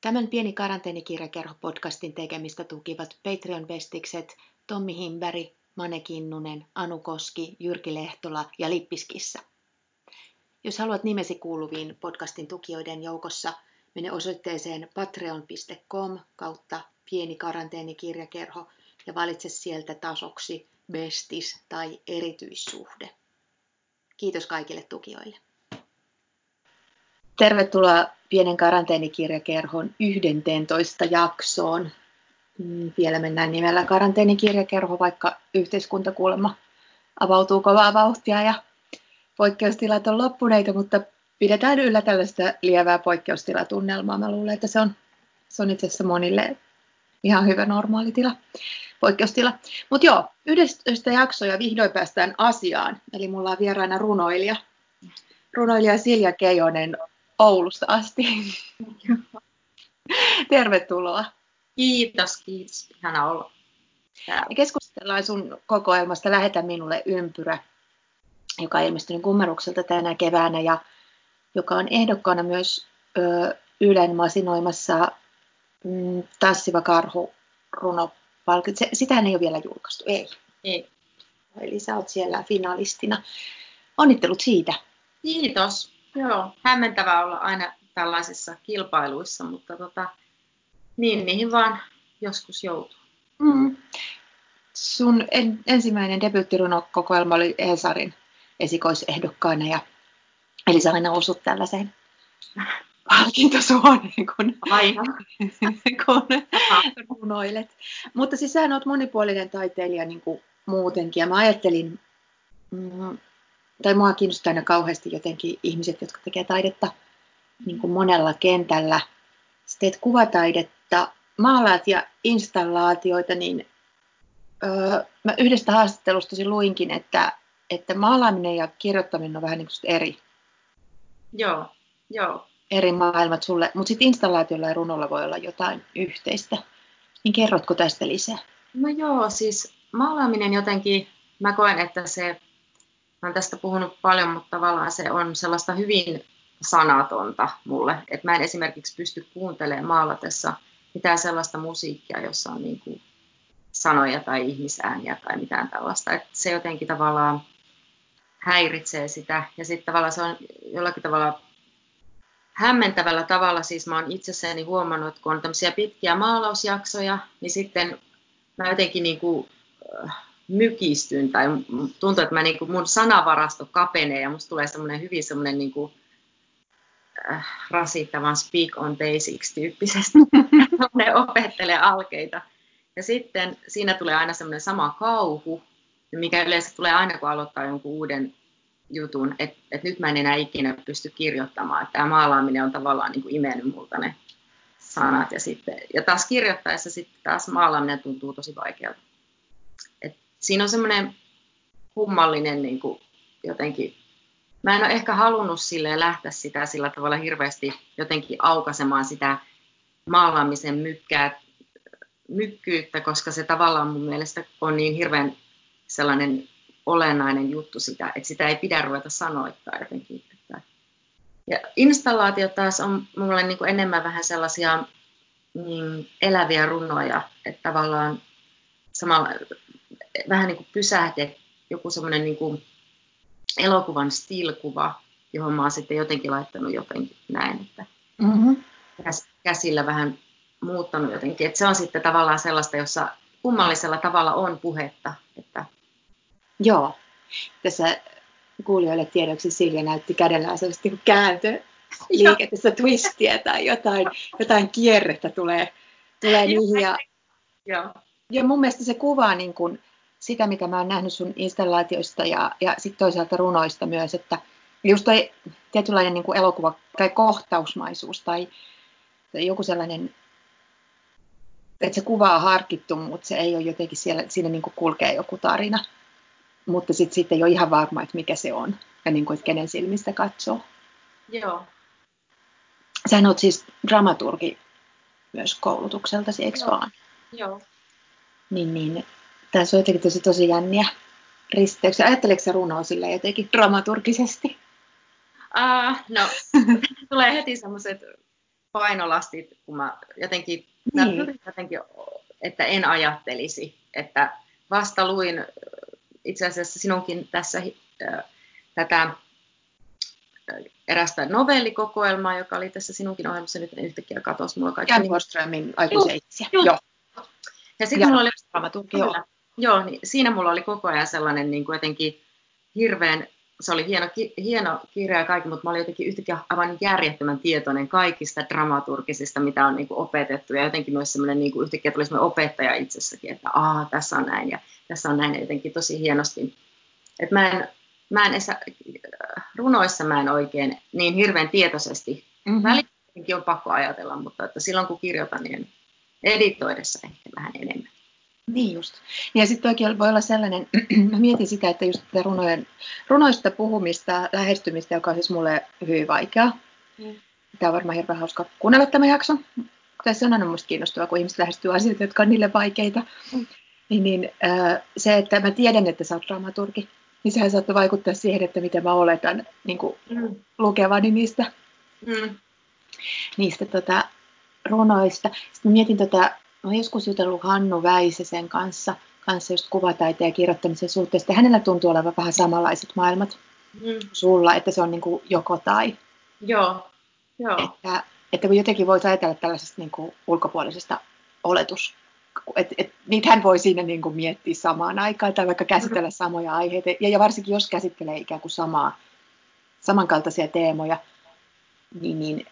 Tämän pieni karanteenikirjakerho-podcastin tekemistä tukivat Patreon-bestikset Tommi Himberg, Mane Kinnunen, Anu Koski, Jyrki Lehtola ja Lippiskissa. Jos haluat nimesi kuuluviin podcastin tukijoiden joukossa, mene osoitteeseen patreon.com kautta pieni karanteenikirjakerho ja valitse sieltä tasoksi bestis tai erityissuhde. Kiitos kaikille tukijoille. Tervetuloa pienen karanteenikirjakerhon 11 jaksoon. Mm, vielä mennään nimellä karanteenikirjakerho, vaikka yhteiskuntakulma avautuu kovaa vauhtia ja poikkeustilat on loppuneita, mutta pidetään yllä tällaista lievää poikkeustilatunnelmaa. Mä luulen, että se on, se on itse asiassa monille ihan hyvä normaali tila, poikkeustila. Mutta joo, 11 jaksoja vihdoin päästään asiaan. Eli mulla on vieraana runoilija. Runoilija Silja Keijonen Oulusta asti. Tervetuloa. Kiitos, kiitos. Ihana olla. Täällä. Keskustellaan sun kokoelmasta Lähetä minulle ympyrä, joka ilmestyi kummerukselta tänä keväänä ja joka on ehdokkaana myös ö, Ylen masinoimassa mm, Tassiva karhu runopalkinto. Sitähän ei ole vielä julkaistu, ei. Ei. Eli sä oot siellä finalistina. Onnittelut siitä. Kiitos. Joo, hämmentävää olla aina tällaisissa kilpailuissa, mutta tota, niin niihin vaan joskus joutuu. Mm. Sun en, ensimmäinen debyyttirunokokoelma oli Hesarin esikoisehdokkaana ja eli sä aina osut tällaiseen palkintosuoneen, kun, Aina. kun runoilet. Mutta siis sähän oot monipuolinen taiteilija niin kuin muutenkin ja mä ajattelin, mm, tai mua kiinnostaa aina kauheasti jotenkin ihmiset, jotka tekee taidetta niin kuin monella kentällä. Sä teet kuvataidetta, maalaat ja installaatioita, niin öö, mä yhdestä haastattelusta luinkin, että, että maalaaminen ja kirjoittaminen on vähän niin kuin eri, Joo, joo. eri maailmat sulle, mutta sitten installaatiolla ja runolla voi olla jotain yhteistä. Niin kerrotko tästä lisää? No joo, siis maalaaminen jotenkin, mä koen, että se Mä tästä puhunut paljon, mutta tavallaan se on sellaista hyvin sanatonta mulle. Että mä en esimerkiksi pysty kuuntelemaan maalatessa mitään sellaista musiikkia, jossa on niin kuin sanoja tai ihmisääniä tai mitään tällaista. Että se jotenkin tavallaan häiritsee sitä. Ja sitten tavallaan se on jollakin tavalla hämmentävällä tavalla, siis mä oon itsessäni huomannut, että kun on tämmöisiä pitkiä maalausjaksoja, niin sitten mä jotenkin niin kuin, mykistyn tai tuntuu, että mä, niin kuin, mun sanavarasto kapenee ja musta tulee semmoinen hyvin semmoinen niin kuin, äh, rasittavan speak on basics tyyppisesti. ne opettelee alkeita. Ja sitten siinä tulee aina semmoinen sama kauhu, mikä yleensä tulee aina, kun aloittaa jonkun uuden jutun, että et nyt mä en enää ikinä pysty kirjoittamaan. Tämä maalaaminen on tavallaan niin kuin imennyt multa ne sanat. Ja, sitten, ja taas kirjoittaessa sitten taas maalaaminen tuntuu tosi vaikealta siinä on semmoinen kummallinen niin kuin jotenkin, mä en ole ehkä halunnut sille lähteä sitä sillä tavalla hirveästi jotenkin aukaisemaan sitä maalaamisen mykkää, mykkyyttä, koska se tavallaan mun mielestä on niin hirveän sellainen olennainen juttu sitä, että sitä ei pidä ruveta sanoittaa jotenkin. Ja installaatio taas on mulle niin kuin enemmän vähän sellaisia niin, eläviä runoja, että tavallaan samalla vähän niin kuin pysähde, joku semmoinen niin kuin elokuvan stilkuva, johon mä oon sitten jotenkin laittanut jotenkin näin, että mm-hmm. käsillä vähän muuttanut jotenkin. Että se on sitten tavallaan sellaista, jossa kummallisella tavalla on puhetta. Että... Joo. Tässä kuulijoille tiedoksi Silja näytti kädellä sellaista niin kääntö liiketessä twistiä tai jotain, jotain kierrettä tulee, tulee niihin. Ja, Joo. ja mun mielestä se kuvaa niin kuin sitä, mitä mä oon nähnyt sun installaatioista ja, ja sitten toisaalta runoista myös, että just toi tietynlainen niin kuin elokuva tai kohtausmaisuus tai, tai joku sellainen, että se kuva on harkittu, mutta se ei ole jotenkin siellä, siinä niin kuin kulkee joku tarina. Mutta sitten sit ei ole ihan varma, että mikä se on ja niin kuin, että kenen silmistä katsoo. Joo. Sähän oot siis dramaturgi myös koulutukseltasi, eikö Joo. vaan? Joo. Niin, niin tässä on jotenkin tosi, tosi jänniä risteyksiä. Ajatteleeko sä runoa sille jotenkin dramaturgisesti? Uh, no, tulee heti semmoiset painolastit, kun mä jotenkin, niin. mä jotenkin, että en ajattelisi, että vasta luin itse asiassa sinunkin tässä äh, tätä erästä novellikokoelmaa, joka oli tässä sinunkin ohjelmassa, nyt yhtäkkiä katosi mulla kaikki. Jan Borströmin aikuisen Joo. Ja sitten mulla oli... Kyllä, joo, niin siinä mulla oli koko ajan sellainen niin kuin jotenkin hirveän, se oli hieno, hieno kirja ja kaikki, mutta mä olin jotenkin yhtäkkiä aivan järjettömän tietoinen kaikista dramaturgisista, mitä on niin kuin opetettu. Ja jotenkin myös semmoinen niin kuin yhtäkkiä tuli semmoinen opettaja itsessäkin, että aa, tässä on näin ja tässä on näin ja jotenkin tosi hienosti. Että mä en, mä en esä, runoissa mä en oikein niin hirveän tietoisesti. Mm-hmm. Välillä on pakko ajatella, mutta että silloin kun kirjoitan, niin editoidessa ehkä vähän enemmän. Niin just. Ja sitten oikein voi olla sellainen, mä mietin sitä, että just runojen, runoista puhumista, lähestymistä, joka on siis mulle hyvin vaikeaa. Mm. Tämä on varmaan hirveän hauska kuunnella tämä jakso. Tässä on aina musta kiinnostavaa, kun ihmiset lähestyy asioita, jotka on niille vaikeita. Mm. Niin, niin äh, se, että mä tiedän, että sä oot dramaturgi, niin sehän saattaa vaikuttaa siihen, että miten mä oletan niin kuin mm. lukevani niistä, mm. niistä tota, runoista. Sitten mä mietin, tota, mä joskus jutellut Hannu Väisesen kanssa, kanssa just kuvataiteen ja kirjoittamisen suhteesta. Hänellä tuntuu olevan vähän samanlaiset maailmat mm. sulla, että se on niin kuin joko tai. Joo, joo. Että, että kun jotenkin voisi ajatella tällaisesta niin kuin ulkopuolisesta oletus, että et, niitähän voi siinä niin kuin miettiä samaan aikaan tai vaikka käsitellä samoja aiheita. Ja, ja varsinkin jos käsittelee ikään kuin samaa, samankaltaisia teemoja, niin, niin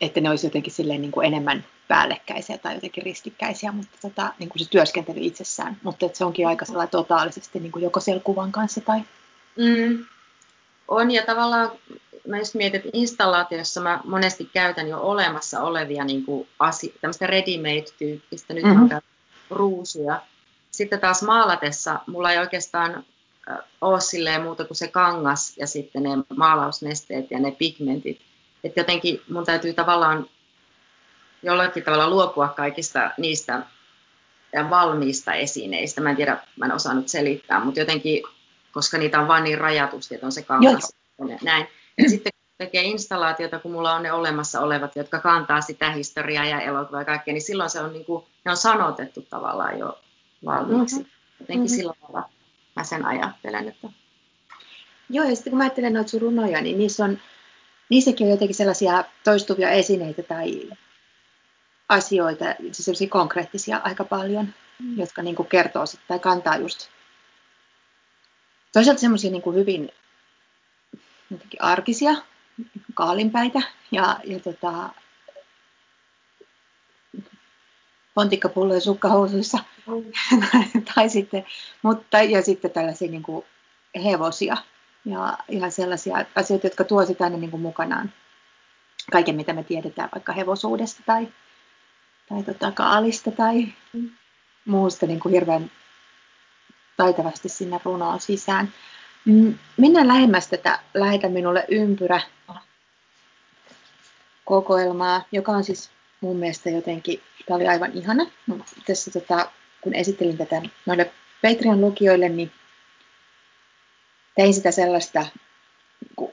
että ne olisi jotenkin silleen niin kuin enemmän päällekkäisiä tai jotenkin ristikkäisiä, mutta tota, niin kuin se työskentely itsessään. Mutta että se onkin aika sellainen totaalisesti niin kuin joko siellä kuvan kanssa tai... Mm. On ja tavallaan mä just mietin, että installaatiossa mä monesti käytän jo olemassa olevia niin kuin asi- tämmöistä ready-made-tyyppistä, nyt mm-hmm. on ruusuja. Sitten taas maalatessa mulla ei oikeastaan ole silleen muuta kuin se kangas ja sitten ne maalausnesteet ja ne pigmentit. Että jotenkin mun täytyy tavallaan jollakin tavalla luopua kaikista niistä valmiista esineistä. Mä en tiedä, mä en osannut selittää, mutta jotenkin, koska niitä on vain niin rajatusti, että on se kangas näin. Ja sitten tekee installaatiota, kun mulla on ne olemassa olevat, jotka kantaa sitä historiaa ja elokuvaa ja kaikkea, niin silloin se on, niin kuin, ne on sanotettu tavallaan jo valmiiksi. Mm-hmm. Jotenkin mm-hmm. sillä tavalla mä sen ajattelen. Että... Joo, ja sitten kun mä ajattelen noita sun runoja, niin niissä on, niissäkin on jotenkin sellaisia toistuvia esineitä tai asioita, siis sellaisia konkreettisia aika paljon, mm. jotka niin kuin kertoo sit, tai kantaa just toisaalta semmoisia niin hyvin jotenkin arkisia, kaalinpäitä ja, ja tota, pontikkapulloja sukkahousuissa. Mm. tai sitten, mutta, ja sitten tällaisia niin kuin hevosia ja, ja sellaisia asioita, jotka tuo sitä aina niin kuin mukanaan kaiken, mitä me tiedetään vaikka hevosuudesta tai, tai tota, kaalista tai muusta niin kuin hirveän taitavasti sinne runoon sisään. Mennään lähemmäs tätä Lähetä minulle ympyrä kokoelmaa, joka on siis mun mielestä jotenkin, tämä oli aivan ihana. Tässä tota, kun esittelin tätä noille Patreon-lukijoille, niin tein sitä sellaista niin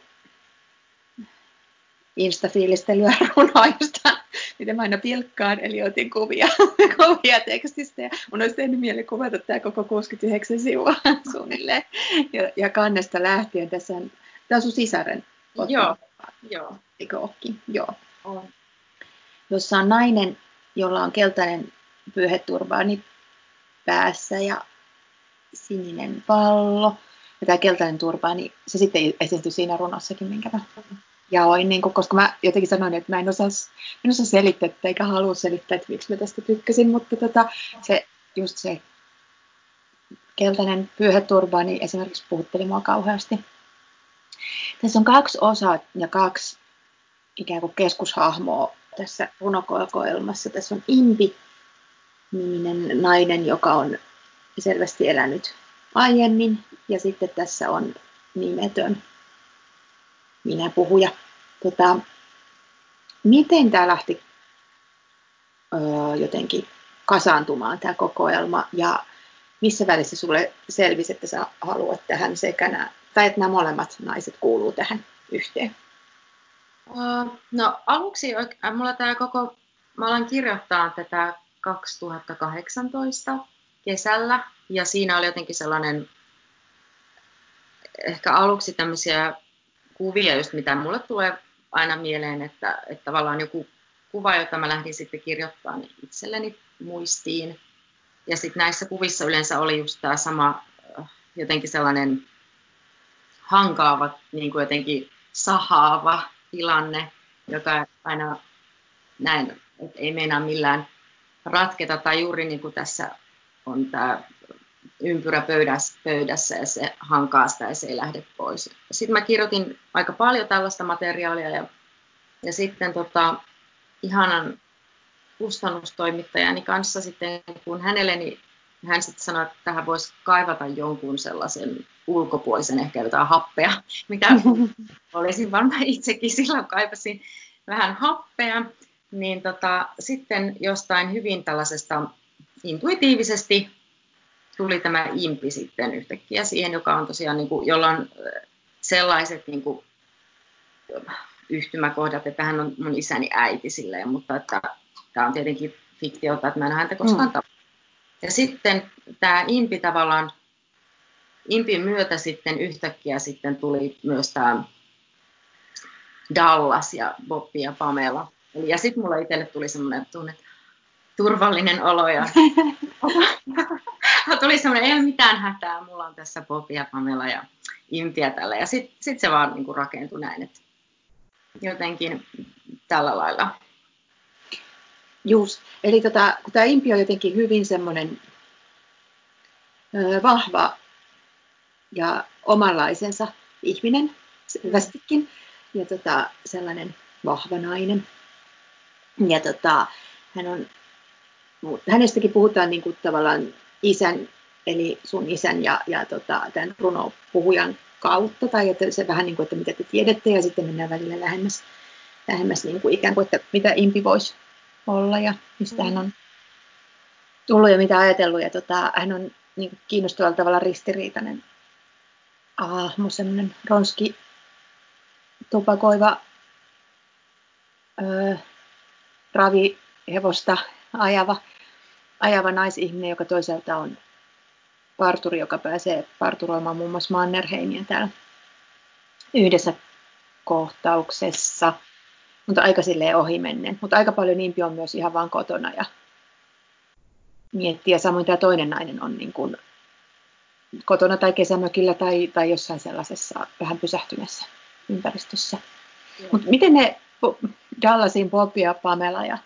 instafiilistelyä runoista, mitä mä aina pilkkaan, eli otin kuvia, kuvia tekstistä ja mun olisi tehnyt mieli kuvata tämä koko 69 sivua suunnilleen ja, ja kannesta lähtien. Tässä on, tämä on sun sisaren Joo, joo. Eikö ookin? Joo. On. Jossa on nainen, jolla on keltainen pyyheturbaani päässä ja sininen pallo. Ja tämä keltainen turbaani, se sitten esiintyi siinä runossakin, minkä mä jaoin, niin kuin, koska mä jotenkin sanoin, että mä en osaa, en osaa selittää, eikä halua selittää, että miksi mä tästä tykkäsin, mutta tota, se, just se keltainen pyyheturbaani esimerkiksi puhutteli mua kauheasti. Tässä on kaksi osaa ja kaksi ikään kuin keskushahmoa tässä runokoelmassa. Tässä on Impi, niminen nainen, joka on selvästi elänyt aiemmin, ja sitten tässä on nimetön minä puhuja. Tota, miten tämä lähti öö, jotenkin kasaantumaan tämä kokoelma ja missä välissä sulle selvisi, että sä haluat tähän sekä nämä, tai että nämä molemmat naiset kuuluu tähän yhteen? No aluksi mulla tämä koko, mä olen kirjoittaa tätä 2018 kesällä ja siinä oli jotenkin sellainen ehkä aluksi tämmöisiä kuvia, just mitä mulle tulee aina mieleen, että, että tavallaan joku kuva, jota mä lähdin sitten kirjoittamaan niin itselleni muistiin. Ja sitten näissä kuvissa yleensä oli just tämä sama jotenkin sellainen hankaava, niin kuin jotenkin sahaava tilanne, joka aina näin, että ei meinaa millään ratketa. Tai juuri niin kuin tässä on tämä ympyrä pöydässä, pöydässä ja se hankaa sitä ja se ei lähde pois. Sitten mä kirjoitin aika paljon tällaista materiaalia ja, ja sitten tota, ihanan kustannustoimittajani kanssa sitten, kun hänelle, niin hän sitten sanoi, että tähän voisi kaivata jonkun sellaisen ulkopuolisen, ehkä jotain happea, mitä olisin varmaan itsekin silloin kaipasin vähän happea, niin tota, sitten jostain hyvin tällaisesta intuitiivisesti tuli tämä impi sitten yhtäkkiä siihen, joka on tosiaan, niin kuin, jolla on sellaiset niin kuin, yhtymäkohdat, että hän on mun isäni äiti silleen, mutta että tämä on tietenkin fiktiota, että mä en häntä koskaan mm. Ja sitten tämä impi tavallaan, impin myötä sitten yhtäkkiä sitten tuli myös tämä Dallas ja Bobby ja Pamela. Eli, ja sitten mulle itselle tuli semmoinen tunne, turvallinen olo ja tuli semmoinen, ei ole mitään hätää, mulla on tässä Bobby ja Pamela ja Impiä tällä. Ja sitten sit se vaan niin kuin rakentui näin, että jotenkin tällä lailla. Just. Eli tota, kun tämä impi on jotenkin hyvin semmoinen vahva ja omanlaisensa ihminen selvästikin. Ja tota, sellainen vahva nainen. Ja tota, hän on, hänestäkin puhutaan niin kuin tavallaan isän, eli sun isän ja, ja tota, tämän runopuhujan kautta, tai että se vähän niin kuin, että mitä te tiedätte, ja sitten mennään välillä lähemmäs, lähemmäs niin kuin ikään kuin, että mitä impi voisi olla ja mistä hän on tullut ja mitä ajatellut. Ja tota, hän on niin kuin kiinnostavalla tavalla ristiriitainen ahmo, semmoinen ronski tupakoiva öö, ravihevosta ajava, ajava naisihminen, joka toisaalta on parturi, joka pääsee parturoimaan muun muassa Mannerheimia täällä yhdessä kohtauksessa, mutta aika silleen ohimennen. Mutta aika paljon nimpi on myös ihan vaan kotona ja miettii. Ja samoin tämä toinen nainen on niin kuin kotona tai kesämökillä tai, tai jossain sellaisessa vähän pysähtyneessä ympäristössä. Mutta miten ne Dallasin Bob ja Pamela ja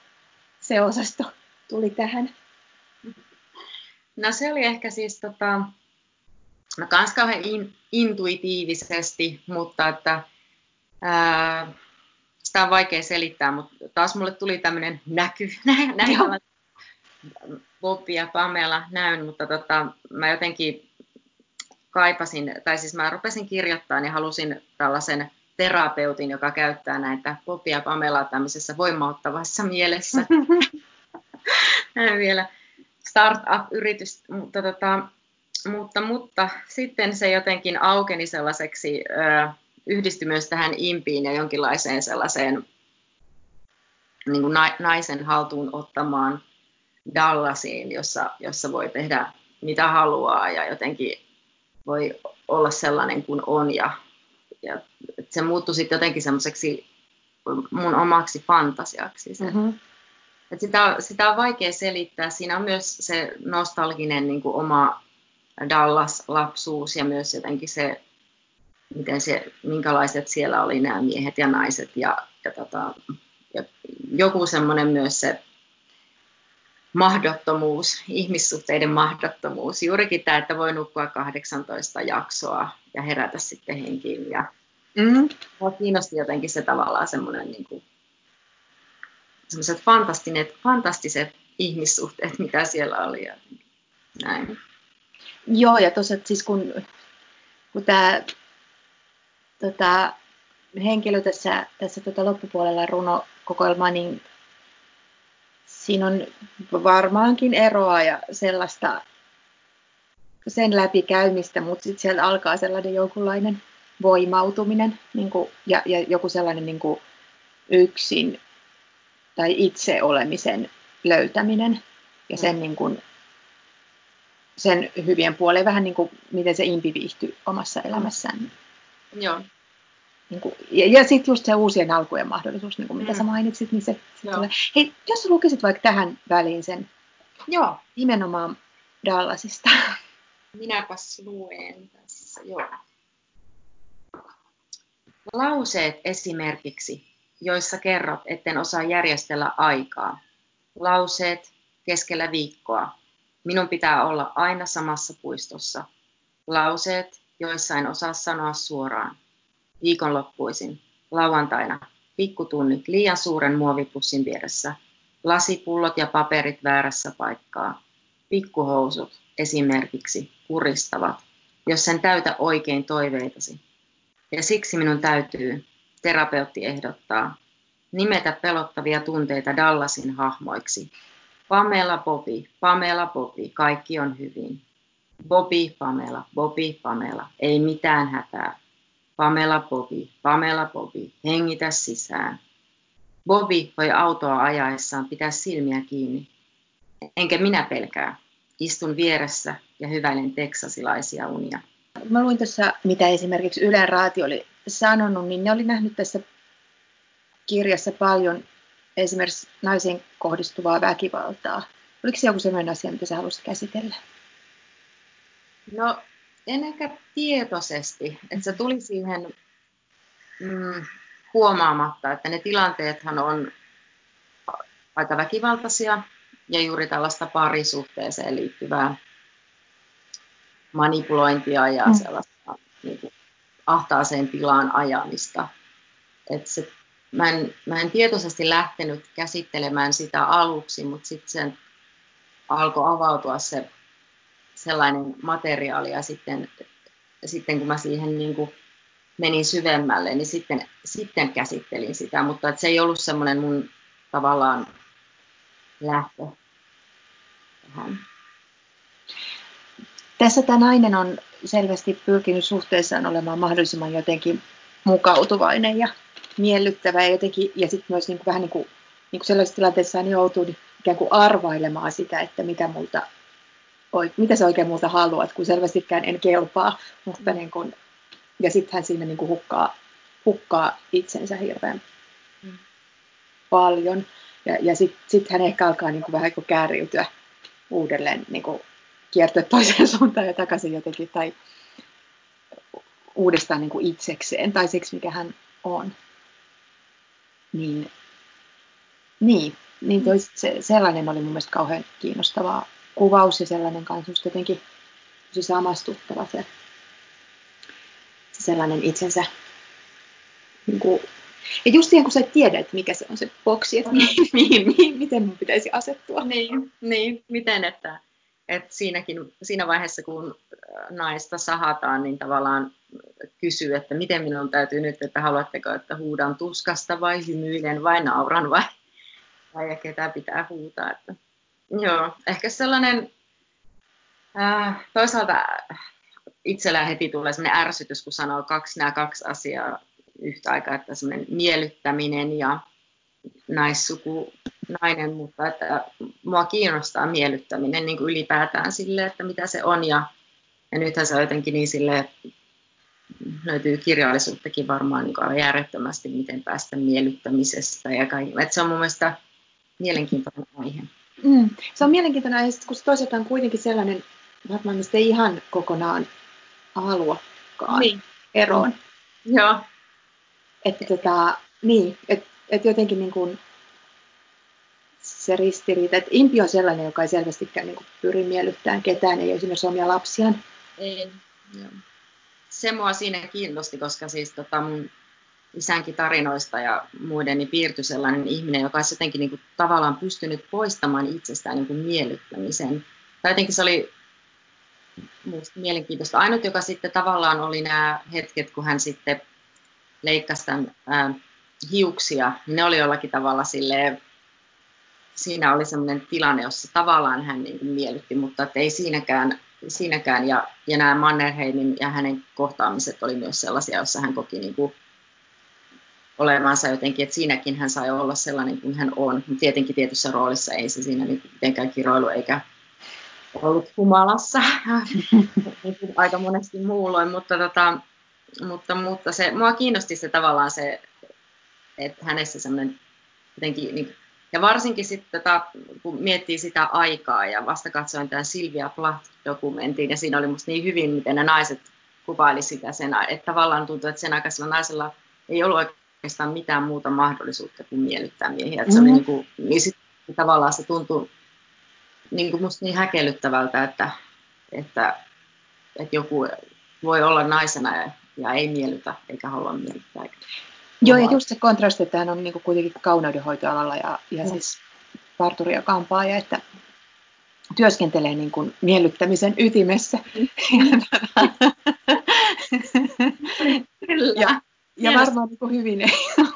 se osasto tuli tähän? No se oli ehkä siis tota, no kans kauhean in, intuitiivisesti, mutta että ää, sitä on vaikea selittää, mutta taas mulle tuli tämmöinen näky, näin Bob ja Pamela näyn, mutta tota, mä jotenkin kaipasin, tai siis mä rupesin kirjoittamaan ja halusin tällaisen terapeutin, joka käyttää näitä Bob ja Pamelaa tämmöisessä voimauttavassa mielessä. vielä startup-yritys, mutta, tota, mutta, mutta sitten se jotenkin aukeni sellaiseksi, ö, yhdistyi myös tähän impiin ja jonkinlaiseen sellaiseen niin kuin naisen haltuun ottamaan Dallasiin, jossa, jossa voi tehdä mitä haluaa ja jotenkin voi olla sellainen kuin on ja, ja se muuttui sitten jotenkin semmoiseksi mun omaksi fantasiaksi. Se. Mm-hmm. Et sitä, sitä on vaikea selittää. Siinä on myös se nostalginen niin kuin oma Dallas-lapsuus ja myös jotenkin se, miten se, minkälaiset siellä oli nämä miehet ja naiset ja, ja, tota, ja joku semmoinen myös se mahdottomuus, ihmissuhteiden mahdottomuus. Juurikin tämä, että voi nukkua 18 jaksoa ja herätä sitten henkiin. Ja mm. kiinnosti jotenkin se tavallaan semmoinen niin kuin, semmoiset fantastiset, fantastiset ihmissuhteet, mitä siellä oli. Ja näin. Joo, ja tosiaan siis kun, kun tämä tota, henkilö tässä, tässä tota loppupuolella runokokoelmaa, niin siinä on varmaankin eroa ja sellaista sen läpikäymistä, mutta sitten sieltä alkaa sellainen jonkunlainen voimautuminen niin kuin, ja, ja joku sellainen niin kuin, yksin tai itse olemisen löytäminen ja sen, mm. niin kuin, sen hyvien puoleen, vähän niin kuin miten se impi viihtyy omassa elämässään. Joo. Niin kuin, ja ja sitten just se uusien alkujen mahdollisuus, niin kuin mitä mm. sä mainitsit, niin se, se tulee. Hei, jos sä lukisit vaikka tähän väliin sen Joo. nimenomaan Dallasista. Minäpäs luen tässä, joo. Lauseet esimerkiksi, joissa kerrot, etten osaa järjestellä aikaa. Lauseet keskellä viikkoa. Minun pitää olla aina samassa puistossa. Lauseet, joissa en osaa sanoa suoraan. Viikonloppuisin, lauantaina, pikkutunnit liian suuren muovipussin vieressä. Lasipullot ja paperit väärässä paikkaa. Pikkuhousut esimerkiksi kuristavat, jos sen täytä oikein toiveitasi. Ja siksi minun täytyy, terapeutti ehdottaa, nimetä pelottavia tunteita Dallasin hahmoiksi. Pamela Bobby, Pamela Bobby, kaikki on hyvin. Bobby, Pamela, Bobby, Pamela, ei mitään hätää. Pamela Bobby, Pamela Bobby, hengitä sisään. Bobby voi autoa ajaessaan pitää silmiä kiinni. Enkä minä pelkää. Istun vieressä ja hyväilen teksasilaisia unia. Mä luin tässä, mitä esimerkiksi Yle Raati oli sanonut, niin ne oli nähnyt tässä kirjassa paljon esimerkiksi naisiin kohdistuvaa väkivaltaa. Oliko se joku sellainen asia, mitä sä haluaisit käsitellä? No, en ehkä tietoisesti. Että se tuli siihen mm, huomaamatta, että ne tilanteethan on aika väkivaltaisia ja juuri tällaista parisuhteeseen liittyvää manipulointia ja mm. sellaista niin kuin, ahtaaseen tilaan ajamista. Et se, mä, en, mä en tietoisesti lähtenyt käsittelemään sitä aluksi, mutta sitten sen alkoi avautua se sellainen materiaali ja sitten, sitten kun mä siihen niin kuin menin syvemmälle, niin sitten, sitten käsittelin sitä, mutta se ei ollut semmoinen mun tavallaan lähtö tähän. Tässä tämä nainen on selvästi pyrkinyt suhteessaan olemaan mahdollisimman jotenkin mukautuvainen ja miellyttävä ja, jotenkin, ja sitten myös niin kuin, vähän niin kuin, niin kuin sellaisessa tilanteessa niin joutuu niin ikään kuin arvailemaan sitä, että mitä, multa, mitä sä oikein multa haluat, kun selvästikään en kelpaa, mutta niin kuin, ja sitten hän siinä niin kuin hukkaa, hukkaa itsensä hirveän mm. paljon. Ja, ja sitten sit hän ehkä alkaa niin kuin vähän niin kuin kääriytyä uudelleen niin kuin kiertyä toiseen suuntaan ja takaisin jotenkin, tai uudestaan niin kuin itsekseen, tai siksi mikä hän on. Niin, niin, niin toi, se, sellainen oli mun mielestä kauhean kiinnostava kuvaus ja sellainen kanssa just jotenkin tosi samastuttava se, se sellainen itsensä niin kuin, ja just siihen, kun sä et tiedä, että mikä se on se boksi, että mihin, mihin, mihin, miten mun pitäisi asettua. Niin, niin miten, että et siinäkin, siinä vaiheessa, kun naista sahataan, niin tavallaan kysyy, että miten minun täytyy nyt, että haluatteko, että huudan tuskasta vai hymyilen vai nauran vai, vai ketä pitää huutaa. Että, joo, ehkä sellainen äh, toisaalta itsellä heti tulee sellainen ärsytys, kun sanoo kaksi, nämä kaksi asiaa yhtä aikaa, että semmoinen miellyttäminen ja naissuku nainen, mutta että mua kiinnostaa miellyttäminen niin kuin ylipäätään sille, että mitä se on. Ja, ja nythän se on jotenkin niin sille, löytyy kirjallisuuttakin varmaan niin kuin järjettömästi, miten päästä miellyttämisestä ja kaikki. Että se on mun mielestä mielenkiintoinen aihe. Mm, se on mielenkiintoinen aihe, kun se toisaalta on kuitenkin sellainen, varmaan mistä ei ihan kokonaan haluakaan niin. eroon. Joo. Että tota, niin, että et jotenkin niin kuin, se ristiriita, että impi on sellainen, joka ei selvästikään niin pyri miellyttämään ketään, ei esimerkiksi omia lapsiaan. Ei, joo. Se mua siinä kiinnosti, koska siis tota mun isänkin tarinoista ja muiden niin piirtyi sellainen ihminen, joka olisi jotenkin niin kuin, tavallaan pystynyt poistamaan itsestään niin kuin, miellyttämisen. Tai jotenkin se oli musta mielenkiintoista. Ainut, joka sitten tavallaan oli nämä hetket, kun hän sitten leikkasi tämän ää, hiuksia, niin ne oli jollakin tavalla silleen, siinä oli sellainen tilanne, jossa tavallaan hän niin kuin miellytti, mutta ei siinäkään, siinäkään. Ja, ja nämä Mannerheimin ja hänen kohtaamiset oli myös sellaisia, joissa hän koki niin kuin olevansa jotenkin, että siinäkin hän sai olla sellainen kuin hän on. Mutta tietenkin tietyssä roolissa ei se siinä niin mitenkään kiroilu eikä ollut humalassa, aika monesti muulloin, mutta, tota, mutta, mutta se, mua kiinnosti se tavallaan se, että hänessä semmoinen jotenkin, niin, ja varsinkin sitten tota, kun miettii sitä aikaa ja vasta katsoin tämän Silvia Plath-dokumentin ja siinä oli musta niin hyvin, miten ne naiset kuvaili sitä sen, että tavallaan tuntuu, että sen aikaisella naisella ei ollut oikeastaan mitään muuta mahdollisuutta kuin miellyttää miehiä. Että se oli mm. niin kuin, niin sit, tavallaan se tuntui niin kuin musta niin häkellyttävältä, että, että, että joku voi olla naisena ja, ja ei miellytä eikä halua miellyttää. Joo, ja just se kontrasti, että hän on niin kuitenkin kauneudenhoitoalalla ja, ja mm. siis parturi ja kampaaja, että työskentelee niin kuin miellyttämisen ytimessä. Mm. ja, ja varmaan niin kuin hyvin,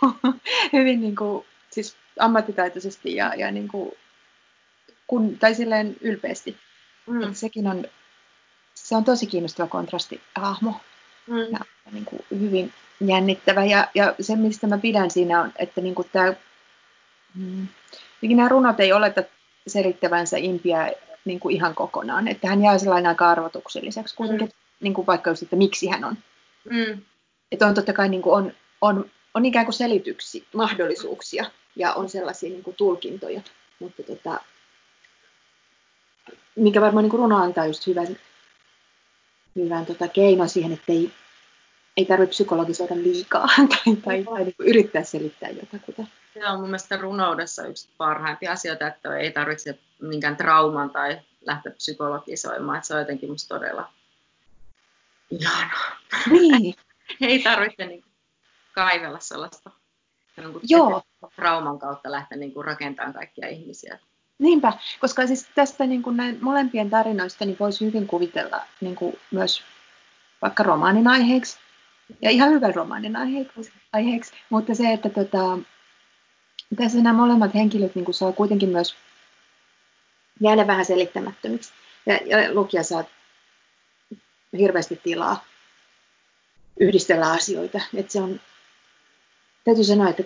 hyvin niin kuin, siis ammattitaitoisesti ja, ja niin kuin kun, tai silleen ylpeästi. Mm. Sekin on, se on tosi kiinnostava kontrasti hahmo. Mm. Ja, ja niin kuin hyvin jännittävä. Ja, ja se, mistä mä pidän siinä on, että niin kuin tämä, mm, nämä runot ei oleta selittävänsä impiä niin kuin ihan kokonaan. Että hän jää sellainen aika arvotukselliseksi kuitenkin, mm. niin kuin vaikka just, että miksi hän on. Mm. Että on totta kai niin kuin on, on, on ikään kuin selityksiä, mahdollisuuksia ja on sellaisia niin kuin tulkintoja. Mutta tota, mikä varmaan niin runo antaa just hyvän, hyvän tota, keino siihen, että ei, ei tarvitse psykologisoida liikaa tai, tai, tai niin yrittää selittää jotakuta. Se on mun mielestä runoudessa yksi parhaimpia asioita, että ei tarvitse minkään trauman tai lähteä psykologisoimaan. Että se on jotenkin musta todella ihanaa. Niin. ei tarvitse niin kaivella sellaista niin kuin Joo. trauman kautta lähteä niin kuin rakentamaan kaikkia ihmisiä. Niinpä, koska siis tästä niin kuin näin molempien tarinoista niin voisi hyvin kuvitella niin kuin myös vaikka romaanin aiheeksi, ja ihan hyvän romaanin aiheeksi, aiheeksi. mutta se, että tota, tässä nämä molemmat henkilöt niin kuin saa kuitenkin myös jäädä vähän selittämättömiksi, ja, ja lukija saa hirveästi tilaa yhdistellä asioita, että se on, täytyy sanoa, että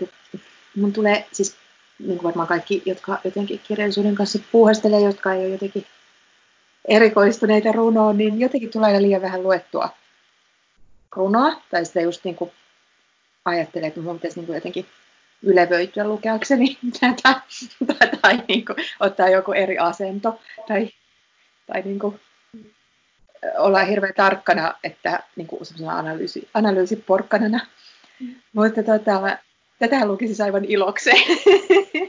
mun tulee, siis niin kuin varmaan kaikki, jotka jotenkin kirjallisuuden kanssa puuhastelee, jotka ei ole jotenkin erikoistuneita runoon, niin jotenkin tulee aina liian vähän luettua runoa, tai sitä just niin kuin ajattelee, että minun pitäisi niin kuin jotenkin ylevöityä lukeakseni tätä, tai, tai niin kuin ottaa joku eri asento, tai, tai niin kuin olla hirveän tarkkana, että niin kuin analyysi, analyysiporkkanana. Mm. Mutta tota, tätä lukisi siis aivan ilokseen.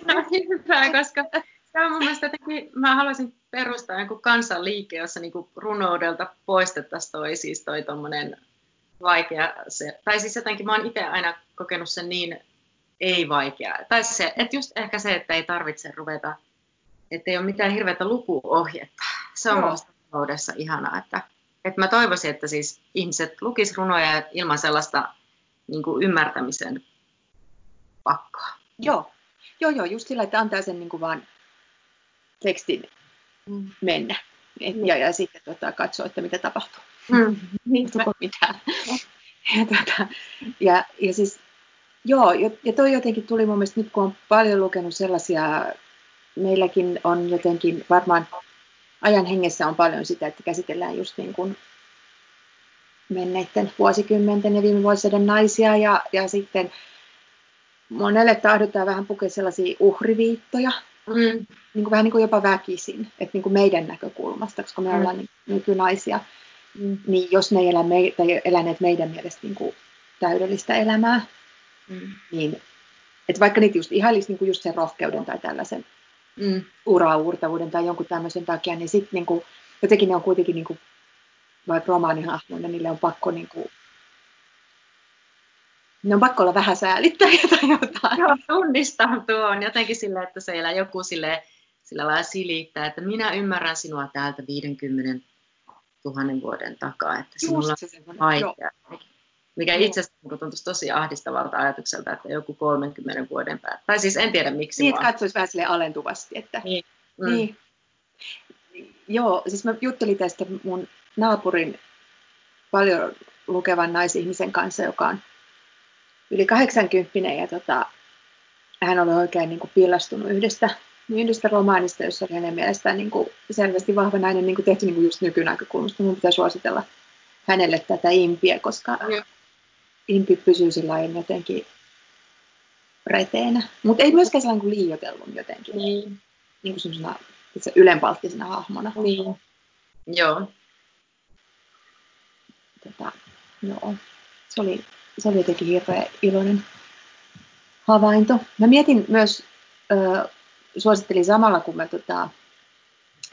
No, hyvä, koska tämä on mun mielestä jotenkin, mä haluaisin perustaa joku kansanliike, jossa niin runoudelta poistettaisiin toi, siis toi tommonen vaikea se, tai siis jotenkin mä oon itse aina kokenut sen niin ei-vaikea. Tai se, että just ehkä se, että ei tarvitse ruveta, että ei ole mitään hirveätä lukuohjetta. Se on runoudessa ihanaa, että, että mä toivoisin, että siis ihmiset lukis runoja ilman sellaista niin kuin ymmärtämisen pakkoa. Joo, joo, joo just sillä, että antaa sen niin kuin vaan tekstin mm. mennä. Et, mm. ja, ja sitten tota, katsoa, että mitä tapahtuu. Mm. Niinpä. mitään. ja, tota, ja, ja siis, joo, ja toi jotenkin tuli mun mielestä nyt, kun on paljon lukenut sellaisia, meilläkin on jotenkin varmaan ajan hengessä on paljon sitä, että käsitellään just niin kuin menneiden vuosikymmenten ja viime vuosien naisia ja, ja sitten monelle tahdotaan vähän pukea sellaisia uhriviittoja, mm. niin kuin vähän niin kuin jopa väkisin, että niin kuin meidän näkökulmasta, koska me mm. ollaan niin, nykynaisia, mm. niin jos ne ei elä me, tai eläneet meidän mielestä niin kuin täydellistä elämää, mm. niin että vaikka niitä just ihailisi niin kuin just sen rohkeuden tai tällaisen mm. uraurtavuuden tai jonkun tämmöisen takia, niin sitten niin kuin, jotenkin ne on kuitenkin niin kuin, vaikka romaanihahmoina, niille on pakko niin kuin, ne on pakko olla vähän säälittäviä tai jotain. Joo, tunnistan tuon jotenkin sillä, että siellä joku sille, sillä lailla silittää, että minä ymmärrän sinua täältä 50 000 vuoden takaa, että sinulla on vaikea. Mikä itse asiassa tuntuisi tosi ahdistavalta ajatukselta, että joku 30 vuoden päästä. Tai siis en tiedä miksi. Niin, että katsoisi vähän sille alentuvasti. Että... Niin. Mm. niin. Joo, siis mä juttelin tästä mun naapurin paljon lukevan naisihmisen kanssa, joka on yli 80 ja tota, hän oli oikein niin kuin pillastunut yhdestä, yhdestä romaanista, jossa oli hänen mielestään niin kuin selvästi vahva nainen niin kuin tehty niin kuin just nykynäkökulmasta. Minun pitää suositella hänelle tätä impiä, koska ja. impi pysyy sillä jotenkin reteenä. Mutta ei myöskään sellainen kuin liioitellun jotenkin. Niin. Niin kuin semmoisena ylenpalttisena hahmona. Niin. Joo. Tota, joo. Se oli, se oli jotenkin hirveän iloinen havainto. Mä mietin myös, ö, suosittelin samalla, kun mä tota,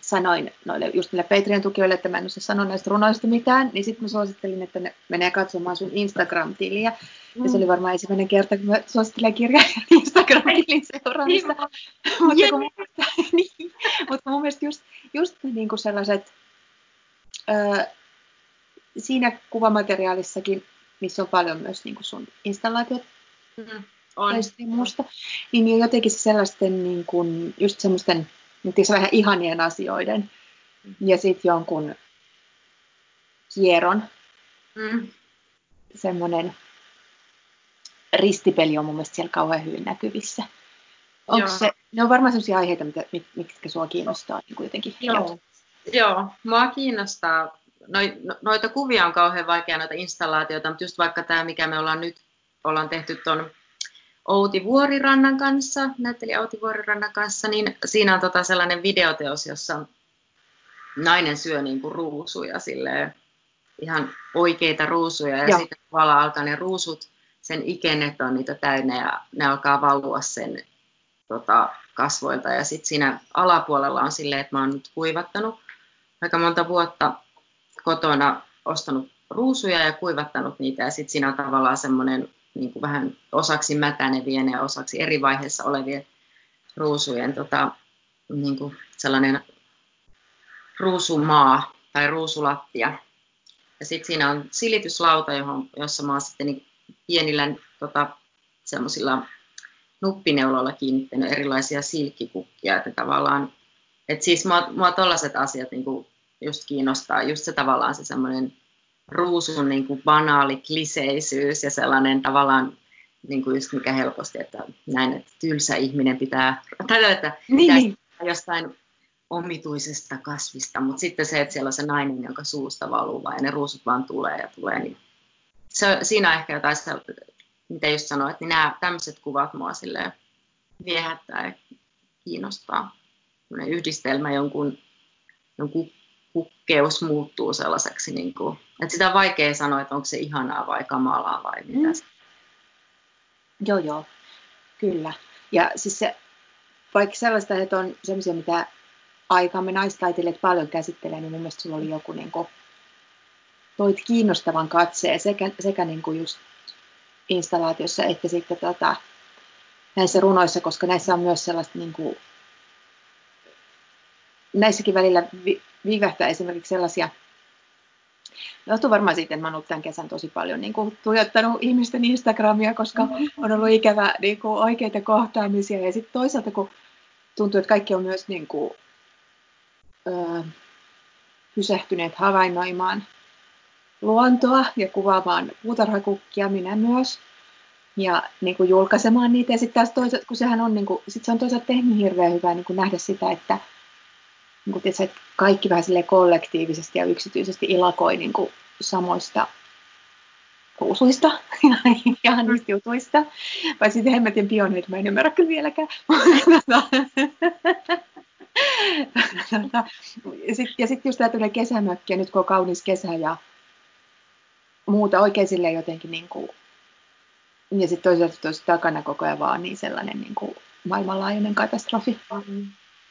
sanoin noille just niille Patreon-tukijoille, että mä en osaa sanoa näistä runoista mitään, niin sitten mä suosittelin, että ne menee katsomaan sun Instagram-tiliä. Mm. Ja se oli varmaan ensimmäinen kerta, kun mä suosittelen kirjaa Instagram-tilin seuraamista. mutta, kun mun mielestä, niin, mutta mun mielestä just, just niin kuin sellaiset, ö, siinä kuvamateriaalissakin, missä on paljon myös niin kuin sun installaatiot, mm on. muusta, niin jotenkin sellaisten niin kuin, just semmoisten se vähän ihanien asioiden mm. ja sitten jonkun kierron. Mm. Semmoinen ristipeli on mun mielestä siellä kauhean hyvin näkyvissä. Onko se, ne on varmaan sellaisia aiheita, mitä, mitkä sua kiinnostaa niin kuitenkin. Joo. Joo, mua kiinnostaa. No, noita kuvia on kauhean vaikea, noita installaatioita, mutta just vaikka tämä, mikä me ollaan nyt ollaan tehty tuon Outi Vuorirannan kanssa, näyttelijä Outi Vuorirannan kanssa, niin siinä on tota sellainen videoteos, jossa nainen syö niin kuin ruusuja, silleen, ihan oikeita ruusuja, ja Joo. sitten vala alkaa ne ruusut, sen ikennet on niitä täynnä, ja ne alkaa valua sen tota, kasvoilta, ja sitten siinä alapuolella on silleen, että mä oon nyt kuivattanut aika monta vuotta kotona ostanut ruusuja ja kuivattanut niitä, ja sitten siinä on tavallaan semmoinen niin vähän osaksi mätänevien ja osaksi eri vaiheissa olevien ruusujen tota, niin kuin sellainen ruusumaa tai ruusulattia. Ja sitten siinä on silityslauta, johon, jossa mä oon sitten niin pienillä tota, semmoisilla nuppineuloilla kiinnittänyt erilaisia silkkikukkia, että tavallaan, että siis mua, mua tollaiset asiat niin kuin just kiinnostaa, just se tavallaan se semmoinen ruusun niin kuin banaali kliseisyys ja sellainen tavallaan niin kuin just mikä helposti, että näin, että tylsä ihminen pitää, tai että niin, niin. jostain omituisesta kasvista, mutta sitten se, että siellä on se nainen, jonka suusta valuu ja ne ruusut vaan tulee ja tulee, niin se, siinä on ehkä jotain, mitä just sanoit, niin nämä tämmöiset kuvat mua silleen viehättää ja kiinnostaa. Yhdistelmä jonkun, jonkun kukkeus muuttuu sellaiseksi, niin kuin, että sitä on vaikea sanoa, että onko se ihanaa vai kamalaa vai mitä. Mm. Joo, joo, kyllä. Ja siis se, vaikka sellaista, että on sellaisia, mitä aikamme naistaiteilijat paljon käsittelee, niin mun mielestä sulla oli joku niin kuin, toit kiinnostavan katseen sekä, sekä niin kuin just installaatiossa että sitten tota, näissä runoissa, koska näissä on myös sellaista niin kuin, näissäkin välillä vi, viivähtää esimerkiksi sellaisia, johtuu varmaan siitä, että mä oon ollut tämän kesän tosi paljon niin kuin, tuijottanut ihmisten Instagramia, koska on ollut ikävä niin kuin, oikeita kohtaamisia. Ja sitten toisaalta, kun tuntuu, että kaikki on myös niin kuin, öö, pysähtyneet havainnoimaan luontoa ja kuvaamaan puutarhakukkia, minä myös. Ja niin kuin julkaisemaan niitä. Ja sitten taas toisaalta, kun sehän on, niin kuin, sit se on toisaalta tehnyt hirveän hyvää niin kuin nähdä sitä, että niin kuin, tietysti, että kaikki vähän kollektiivisesti ja yksityisesti ilakoi niin kuin samoista ruusuista ja niistä jutuista. Vai sitten hemmetin pioneet, mä en ymmärrä kyllä vieläkään. ja sitten just tämä kesämökki, ja nyt kun on kaunis kesä ja muuta oikein sille jotenkin niin kuin, ja sitten toisaalta tuossa takana koko ajan vaan niin sellainen niin kuin maailmanlaajuinen katastrofi. Mm.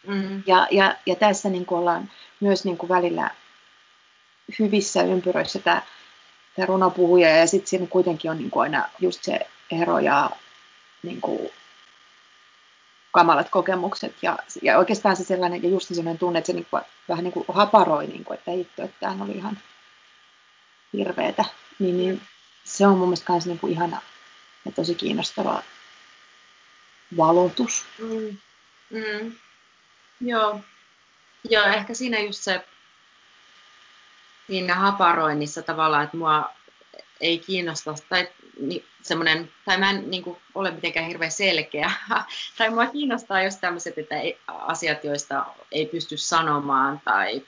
Mm. Ja, ja, ja tässä niin kuin ollaan myös niin kuin välillä hyvissä ympyröissä tämä, tämä runopuhuja ja sitten siinä kuitenkin on niin kuin aina just se ero ja niin kuin kamalat kokemukset ja, ja oikeastaan se sellainen, ja just sellainen tunne, että se niin kuin, vähän niin kuin haparoi, niin kuin, että hitto, että tämä oli ihan hirveetä, niin, niin se on mun mielestä myös niin kuin ihana ja tosi kiinnostava valotus. Mm. Mm. Joo. Joo, ehkä siinä just se siinä haparoinnissa tavallaan, että mua ei kiinnosta, tai semmoinen, tai mä en niin kuin, ole mitenkään hirveän selkeä, tai mua kiinnostaa just tämmöiset että ei, asiat, joista ei pysty sanomaan, tai,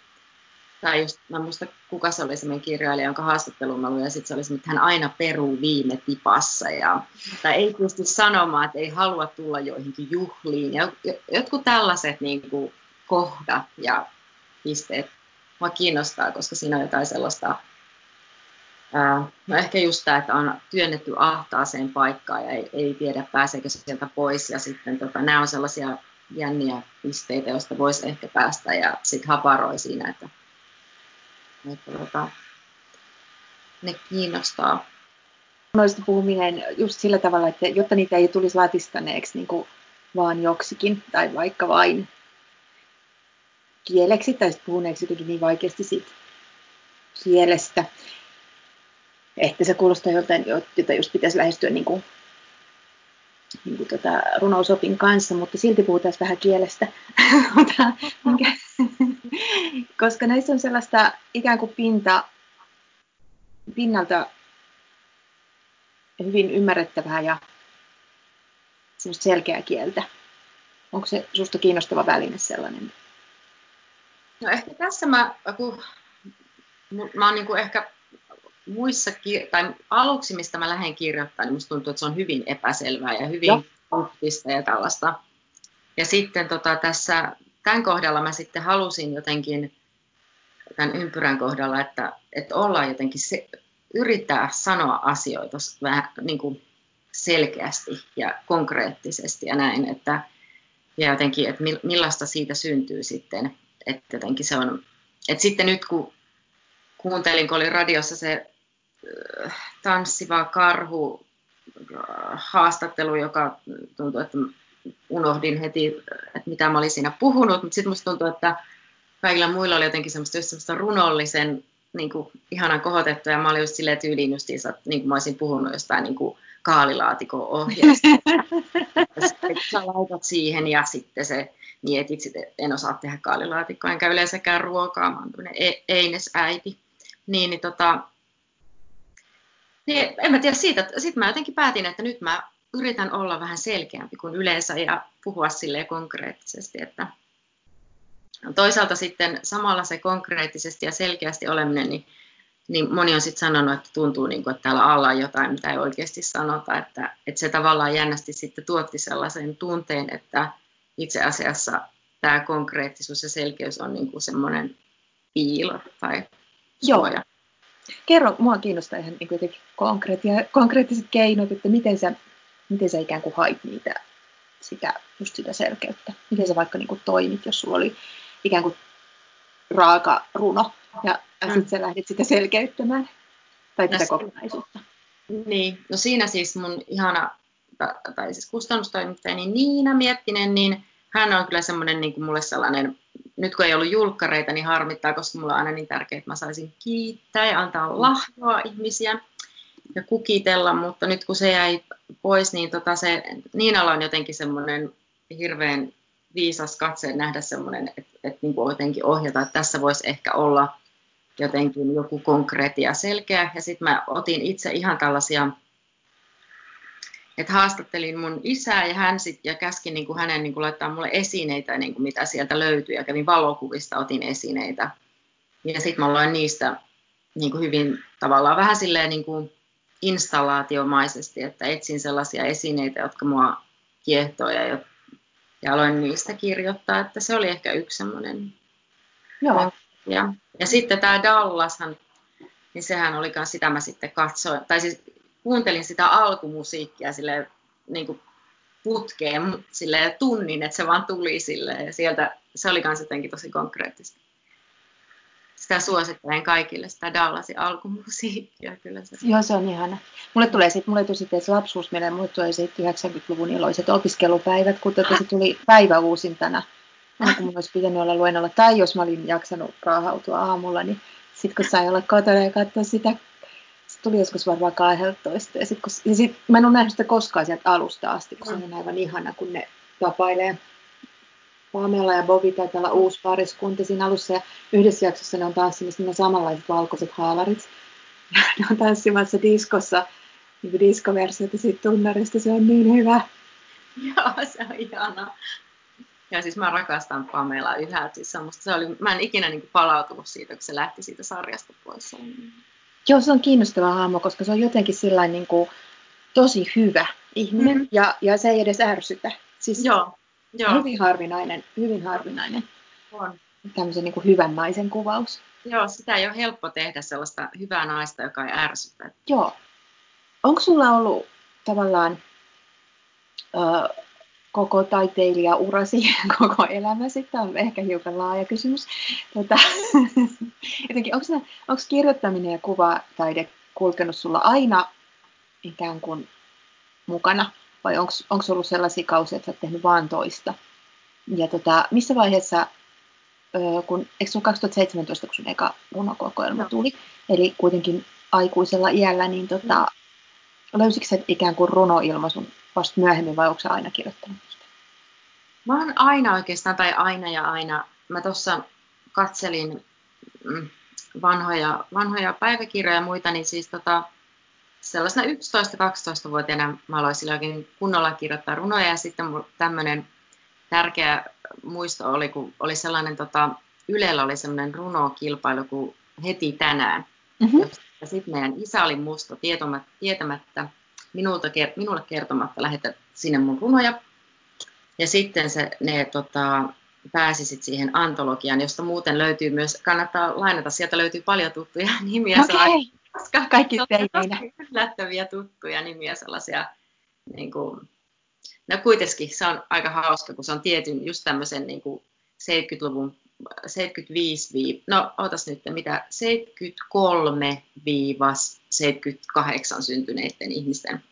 tai just, mä muista, kuka se oli semmoinen kirjailija, jonka haastattelun mä luin, ja sitten se oli että hän aina peruu viime tipassa, ja, tai ei pysty sanomaan, että ei halua tulla joihinkin juhliin, ja jotkut tällaiset niin kuin, kohdat ja pisteet mua kiinnostaa, koska siinä on jotain sellaista No ehkä just tämä, että on työnnetty ahtaaseen paikkaan ja ei, ei tiedä pääseekö se sieltä pois. Ja sitten tota, nämä on sellaisia jänniä pisteitä, joista voisi ehkä päästä ja sitten haparoi siinä, että, että tota, ne kiinnostaa. Noista puhuminen just sillä tavalla, että jotta niitä ei tulisi latistaneeksi niin kuin vaan joksikin tai vaikka vain kieleksi tai puhuneeksi jotenkin niin vaikeasti siitä kielestä, että se kuulostaa joltain, jota just pitäisi lähestyä niin kuin, niin kuin tota runousopin kanssa, mutta silti puhutaan vähän kielestä. Koska näissä on sellaista ikään kuin pinta, pinnalta hyvin ymmärrettävää ja selkeää kieltä. Onko se susta kiinnostava väline sellainen? No ehkä tässä mä, kun mä oon niin kuin ehkä muissa, tai aluksi, mistä mä lähden kirjoittamaan, niin musta tuntuu, että se on hyvin epäselvää ja hyvin puhtista ja tällaista. Ja sitten tota, tässä, tämän kohdalla mä sitten halusin jotenkin, tämän ympyrän kohdalla, että, että ollaan jotenkin se, yrittää sanoa asioita vähän niin kuin selkeästi ja konkreettisesti ja näin, että ja jotenkin, että millaista siitä syntyy sitten, että jotenkin se on, että sitten nyt kun kuuntelin, kun oli radiossa se tanssiva karhu haastattelu, joka tuntui, että unohdin heti, että mitä mä olin siinä puhunut, mutta sitten musta tuntuu, että kaikilla muilla oli jotenkin semmoista, semmoista runollisen niin kuin, ihanan kohotettu, ja mä olin just silleen tyyliin justiinsa, niin kuin mä olisin puhunut jostain niin kuin kaalilaatikon ohjeesta. sä laitat siihen ja sitten se mietit, että en osaa tehdä kaalilaatikkoa, enkä yleensäkään ruokaa, mä oon e- Eines-äiti. Niin, niin tota, niin, en mä tiedä siitä. Sitten mä jotenkin päätin, että nyt mä yritän olla vähän selkeämpi kuin yleensä ja puhua sille konkreettisesti. Että toisaalta sitten samalla se konkreettisesti ja selkeästi oleminen, niin, niin moni on sitten sanonut, että tuntuu, niin kuin, että täällä alla on jotain, mitä ei oikeasti sanota. Että, että se tavallaan jännästi sitten tuotti sellaisen tunteen, että itse asiassa tämä konkreettisuus ja selkeys on niin kuin semmoinen piilo tai suoja. Kerro, mua kiinnostaa ihan niin konkreettiset keinot, että miten sä, miten sä ikään kuin hait niitä, sitä, just sitä selkeyttä. Miten sä vaikka niin kuin toimit, jos sulla oli ikään kuin raaka runo ja mm. sitten sä lähdit sitä selkeyttämään tai tätä no, kokonaisuutta. Niin, no siinä siis mun ihana, tai siis kustannustoimittajani Niina Miettinen, niin hän on kyllä semmoinen niin kuin mulle sellainen nyt kun ei ollut julkkareita, niin harmittaa, koska mulla on aina niin tärkeää, että mä saisin kiittää ja antaa lahjoa ihmisiä ja kukitella, mutta nyt kun se jäi pois, niin tota se, Niinalla on jotenkin semmoinen hirveän viisas katse nähdä semmoinen, että, että niin kuin jotenkin ohjata, että tässä voisi ehkä olla jotenkin joku konkreettia selkeä. Ja sitten mä otin itse ihan tällaisia että haastattelin mun isää ja hän sit, ja käskin niin kuin hänen niin kuin laittaa mulle esineitä, niin kuin mitä sieltä löytyi, ja kävin valokuvista, otin esineitä. Ja sitten mä loin niistä niin kuin hyvin tavallaan vähän silleen niin kuin installaatiomaisesti, että etsin sellaisia esineitä, jotka mua kiehtoo ja, ja aloin niistä kirjoittaa, että se oli ehkä yksi semmoinen. Joo. Ja, ja sitten tämä Dallashan, niin sehän oli sitä mä sitten katsoin, tai siis kuuntelin sitä alkumusiikkia sille niin putkeen sille tunnin, että se vaan tuli sille ja sieltä se oli myös jotenkin tosi konkreettista. Sitä suosittelen kaikille, sitä Dallasin alkumusiikkia. Kyllä se. Joo, se on ihana. Mulle tulee sitten, mulle tuli sitten lapsuus mieleen, mulle tulee sitten 90-luvun iloiset opiskelupäivät, kun tota se tuli päivä uusintana. kun mulla olisi pitänyt olla luennolla, tai jos mä olin jaksanut raahautua aamulla, niin sitten kun sai olla kotona ja katsoa sitä tuli joskus varmaan 12. Ja, sit, kun, ja sit, mä en ole nähnyt sitä koskaan sieltä alusta asti, kun se on aivan ihana, kun ne tapailee. Pamela ja Bobi taitaa olla uusi pariskunta siinä alussa. Ja yhdessä jaksossa ne on tanssimassa ne samanlaiset valkoiset haalarit. ne on tanssimassa diskossa, niin diskoversiota siitä tunnarista, se on niin hyvä. Joo, se on ihana. Ja siis mä rakastan Pamela yhä. Siis semmoista, se oli, mä en ikinä niin kuin palautunut siitä, kun se lähti siitä sarjasta pois. Joo, se on kiinnostava hahmo, koska se on jotenkin sillain niin kuin, tosi hyvä ihminen mm-hmm. ja, ja se ei edes ärsytä. Siis Joo. Joo. Hyvin harvinainen, hyvin harvinainen. On. Tämmöisen niin kuin hyvän naisen kuvaus. Joo, sitä ei ole helppo tehdä sellaista hyvää naista, joka ei ärsytä. Joo. Onko sulla ollut tavallaan ö, koko taiteilijaurasi, koko elämäsi? Tämä on ehkä hiukan laaja kysymys. Tota, jotenkin, onko, onko kirjoittaminen ja kuvataide kulkenut sulla aina ikään kuin mukana? Vai onko ollut sellaisia kausia, että olet tehnyt vaan toista? Ja tota, missä vaiheessa, kun, eikö sun 2017, kun sun eka runokokoelma no. tuli, eli kuitenkin aikuisella iällä, niin tota, löysikö se ikään kuin runoilmaisun vasta myöhemmin vai onko se aina kirjoittanut sitä? Mä oon aina oikeastaan, tai aina ja aina. Mä tuossa katselin mm, vanhoja, vanhoja päiväkirjoja ja muita, niin siis tota, sellaisena 11-12-vuotiaana mä aloin sillä oikein kunnolla kirjoittaa runoja ja sitten tämmöinen tärkeä muisto oli, kun oli sellainen, tota, Ylellä oli sellainen runokilpailu kuin Heti tänään. Mm-hmm. Ja sitten meidän isä oli musta tietämättä, tietämättä minulta, minulle kertomatta lähetä sinne mun runoja. Ja sitten se, ne tota, pääsi sit siihen antologiaan, josta muuten löytyy myös, kannattaa lainata, sieltä löytyy paljon tuttuja nimiä. Okay koska kaikki teineinä. Yllättäviä tuttuja nimiä, sellaisia, niin kuin, no kuitenkin se on aika hauska, kun se on tietyn just tämmöisen niin kuin 70-luvun 75, no otas nyt, mitä 73-78 syntyneiden ihmisten.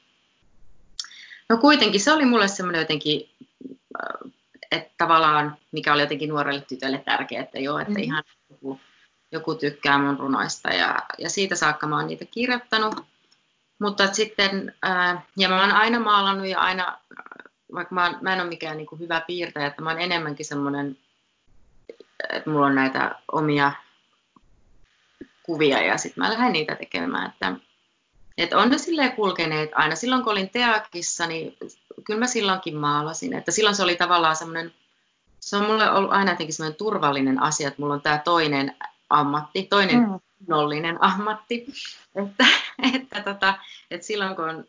No kuitenkin se oli mulle semmoinen jotenkin, että tavallaan, mikä oli jotenkin nuorelle tytölle tärkeää, että joo, että mm-hmm. ihan joku tykkää mun runoista ja, ja siitä saakka mä oon niitä kirjoittanut. Mutta sitten, ää, ja mä oon aina maalannut ja aina, vaikka mä, oon, mä en ole mikään niin kuin hyvä piirtäjä, että mä oon enemmänkin semmoinen, että mulla on näitä omia kuvia ja sitten mä lähden niitä tekemään. Että, että on ne silleen kulkeneet aina. Silloin kun olin Teakissa, niin kyllä mä silloinkin maalasin. Että silloin se oli tavallaan semmoinen, se on mulle ollut aina jotenkin semmoinen turvallinen asia, että mulla on tämä toinen ammatti, toinen mm. nollinen ammatti. Että, että, tota, että silloin kun on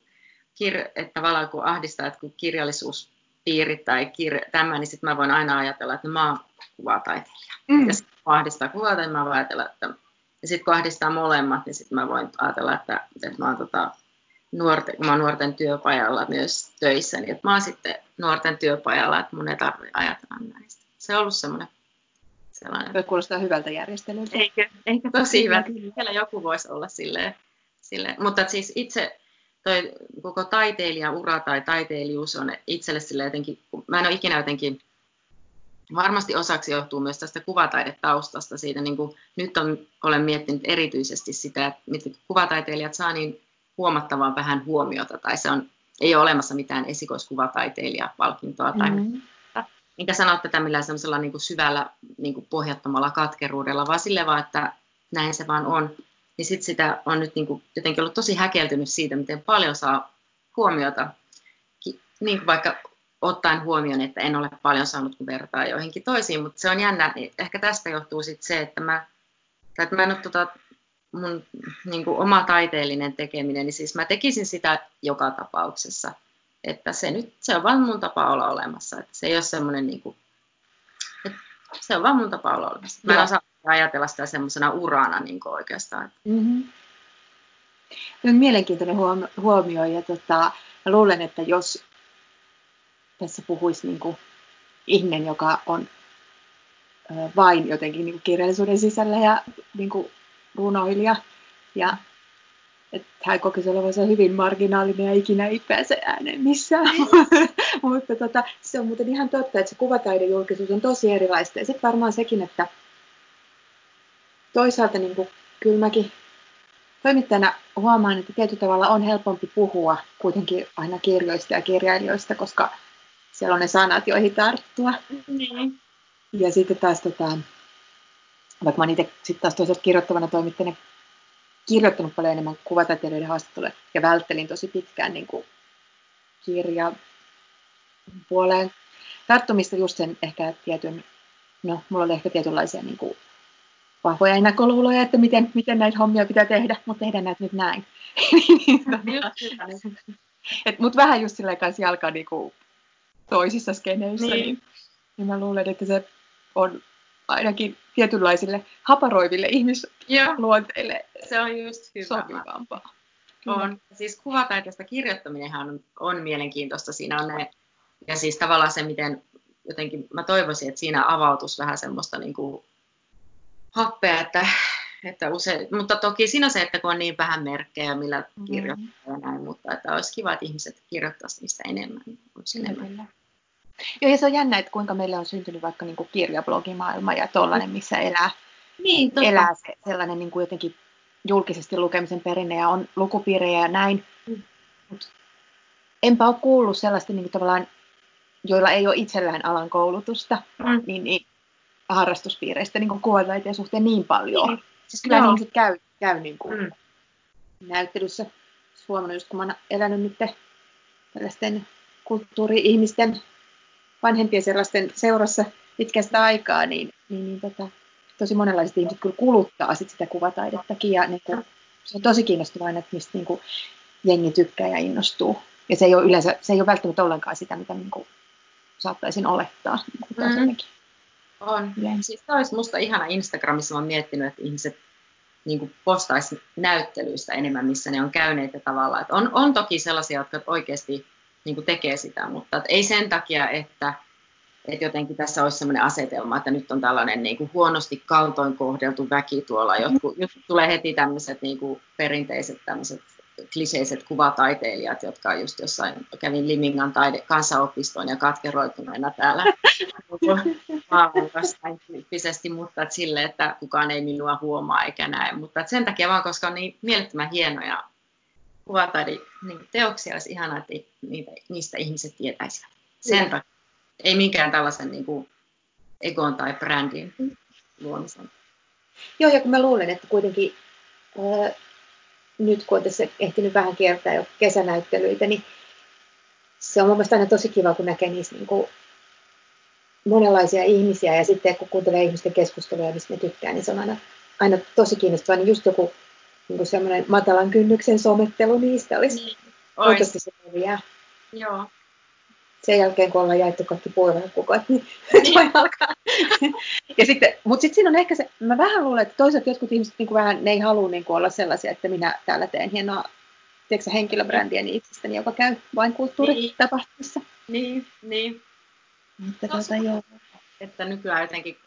kir, että tavallaan kun ahdistaa, että kun kirjallisuuspiirit tai kir, tämä, niin sitten mä voin aina ajatella, että no, mä oon kuvataiteilija. Mm. Ja sitten kun ahdistaa kuvataiteilija, niin mä voin ajatella, että ja sitten kun ahdistaa molemmat, niin sitten mä voin ajatella, että, että mä oon tota, nuorten, kun mä oon nuorten työpajalla myös töissä, niin että mä oon sitten nuorten työpajalla, että mun ei tarvitse ajatella näistä. Se on ollut semmoinen sellainen. Voi kuulostaa hyvältä järjestelyltä. Eikö, eikö tosi hyvä. Vielä joku voisi olla silleen. silleen. Mutta siis itse toi koko taiteilijaura tai taiteilijuus on itselle sille jotenkin, mä en ole ikinä jotenkin, varmasti osaksi johtuu myös tästä kuvataidetaustasta, siitä niin kuin, nyt on, olen miettinyt erityisesti sitä, että mitkä kuvataiteilijat saa niin huomattavan vähän huomiota, tai se on, ei ole olemassa mitään esikoiskuvataiteilijapalkintoa tai mm-hmm. enkä sano tätä millään semmoisella niin kuin syvällä niin kuin pohjattomalla katkeruudella, vaan sille vaan, että näin se vaan on. Niin sitten sitä on nyt niin kuin jotenkin ollut tosi häkeltynyt siitä, miten paljon saa huomiota, niin kuin vaikka ottaen huomioon, että en ole paljon saanut, kun vertaa joihinkin toisiin, mutta se on jännä. Ehkä tästä johtuu sitten se, että mä, tai että mä en ole tota, mun niin kuin oma taiteellinen tekeminen, niin siis mä tekisin sitä joka tapauksessa että se nyt, se on vaan mun tapa olla olemassa, että se ei ole semmoinen niin kuin, että se on vaan mun tapa olla olemassa. Mä en osaa ajatella sitä semmoisena urana niin kuin oikeastaan. Mm-hmm. Mielenkiintoinen huomio ja tota, mä luulen, että jos tässä puhuisi niin kuin ihminen, joka on vain jotenkin niin kuin kirjallisuuden sisällä ja niin kuin runoilija ja että hän kokisi olevansa hyvin marginaalinen ja ikinä ei pääse ääneen missään. Mutta tota, se on muuten ihan totta, että se kuvataidejulkisuus on tosi erilaista. Ja sitten varmaan sekin, että toisaalta niin kuin, kyllä mäkin toimittajana huomaan, että tietyllä tavalla on helpompi puhua kuitenkin aina kirjoista ja kirjailijoista, koska siellä on ne sanat, joihin tarttua. Niin. Ja sitten taas, tota, vaikka mä itse sitten taas toisaalta kirjoittavana toimittajana kirjoittanut paljon enemmän kuvataiteilijoiden haastatteluja ja välttelin tosi pitkään niin kuin kirja puoleen tarttumista just sen ehkä tietyn, no mulla oli ehkä tietynlaisia niin kuin vahvoja ennakkoluuloja, että miten, miten näitä hommia pitää tehdä, mutta tehdään näitä nyt näin. Mutta vähän just silleen kanssa jalkaa niinku toisissa skeneissä, niin. Niin, niin mä luulen, että se on ainakin tietynlaisille haparoiville ihmisluonteille se on just hyvä. sopivampaa. On. Siis kuvataiteesta kirjoittaminenhan on, on mielenkiintoista. Siinä on ne, ja siis tavallaan se, miten jotenkin mä toivoisin, että siinä avautus vähän semmoista niin kuin happea, että, että usein, mutta toki siinä on se, että kun on niin vähän merkkejä, millä mm. kirjoittaa mm. ja näin, mutta että olisi kiva, että ihmiset kirjoittaisivat niistä enemmän. enemmän. Joo, ja se on jännä, että kuinka meille on syntynyt vaikka niin kuin kirjablogimaailma ja tollainen, missä elää, niin, elää se, sellainen niin kuin jotenkin julkisesti lukemisen perinne ja on lukupiirejä ja näin. Mm. Mut enpä ole kuullut sellaista niin kuin tavallaan, joilla ei ole itsellään alan koulutusta, mm. niin, niin harrastuspiireistä niin kuvataiteen suhteen niin paljon. Mm. Siis kyllä Joo. ihmiset käy, käy niin kuin mm. näyttelyssä. Huomannut just kun mä oon elänyt nyt tällaisten kulttuuri-ihmisten vanhempien sellaisten seurassa pitkästä aikaa, niin, niin, niin tota, tosi monenlaiset ihmiset kyllä kuluttaa sit sitä kuvataidettakin. Ja niin kuin, se on tosi kiinnostavaa, että mistä niin kuin, jengi tykkää ja innostuu. Ja se ei ole yleensä, se ei ole välttämättä ollenkaan sitä, mitä niin kuin, saattaisin olettaa. Niin kuin mm-hmm. On. Siis olisi musta ihana Instagramissa, mä oon miettinyt, että ihmiset niin postaisi näyttelyistä enemmän, missä ne on käyneet ja tavallaan. Että on, on toki sellaisia, jotka oikeasti niin kuin tekee sitä, mutta että ei sen takia, että, että jotenkin tässä olisi sellainen asetelma, että nyt on tällainen niin kuin huonosti kaltoin kohdeltu väki tuolla. Jotkut, tulee heti tämmöiset niin kuin perinteiset tämmöiset kliseiset kuvataiteilijat, jotka just jossain, kävin Limingan taide, kansanopistoon ja katkeroituneena täällä tyyppisesti, mutta että sille, että kukaan ei minua huomaa eikä näe. Mutta sen takia vaan, koska on niin mielettömän hienoja kuvataide niin teoksia, olisi ihanaa, että niitä, niistä ihmiset tietäisivät. Sen takia. Ei minkään tällaisen niin kuin, egon tai brändin luomisen. Joo, ja kun mä luulen, että kuitenkin äh, nyt kun on tässä ehtinyt vähän kiertää jo kesänäyttelyitä, niin se on mun mielestä aina tosi kiva, kun näkee niissä niin kuin monenlaisia ihmisiä ja sitten kun kuuntelee ihmisten keskusteluja, mistä ne tykkää, niin se on aina, aina tosi kiinnostavaa. Niin just joku niin kuin semmoinen matalan kynnyksen somettelu niistä olisi niin, oikeasti se Joo sen jälkeen, kun ollaan jaettu kaikki puoluekukot, niin voi alkaa. ja sitten, mutta sitten siinä on ehkä se, mä vähän luulen, että toisaalta jotkut ihmiset niin kuin vähän, ne ei halua niin kuin olla sellaisia, että minä täällä teen hienoa tiedätkö, henkilöbrändiä niin itsestäni, joka käy vain kulttuuritapahtumissa. Niin, niin. Mutta tuota, joo. Että nykyään jotenkin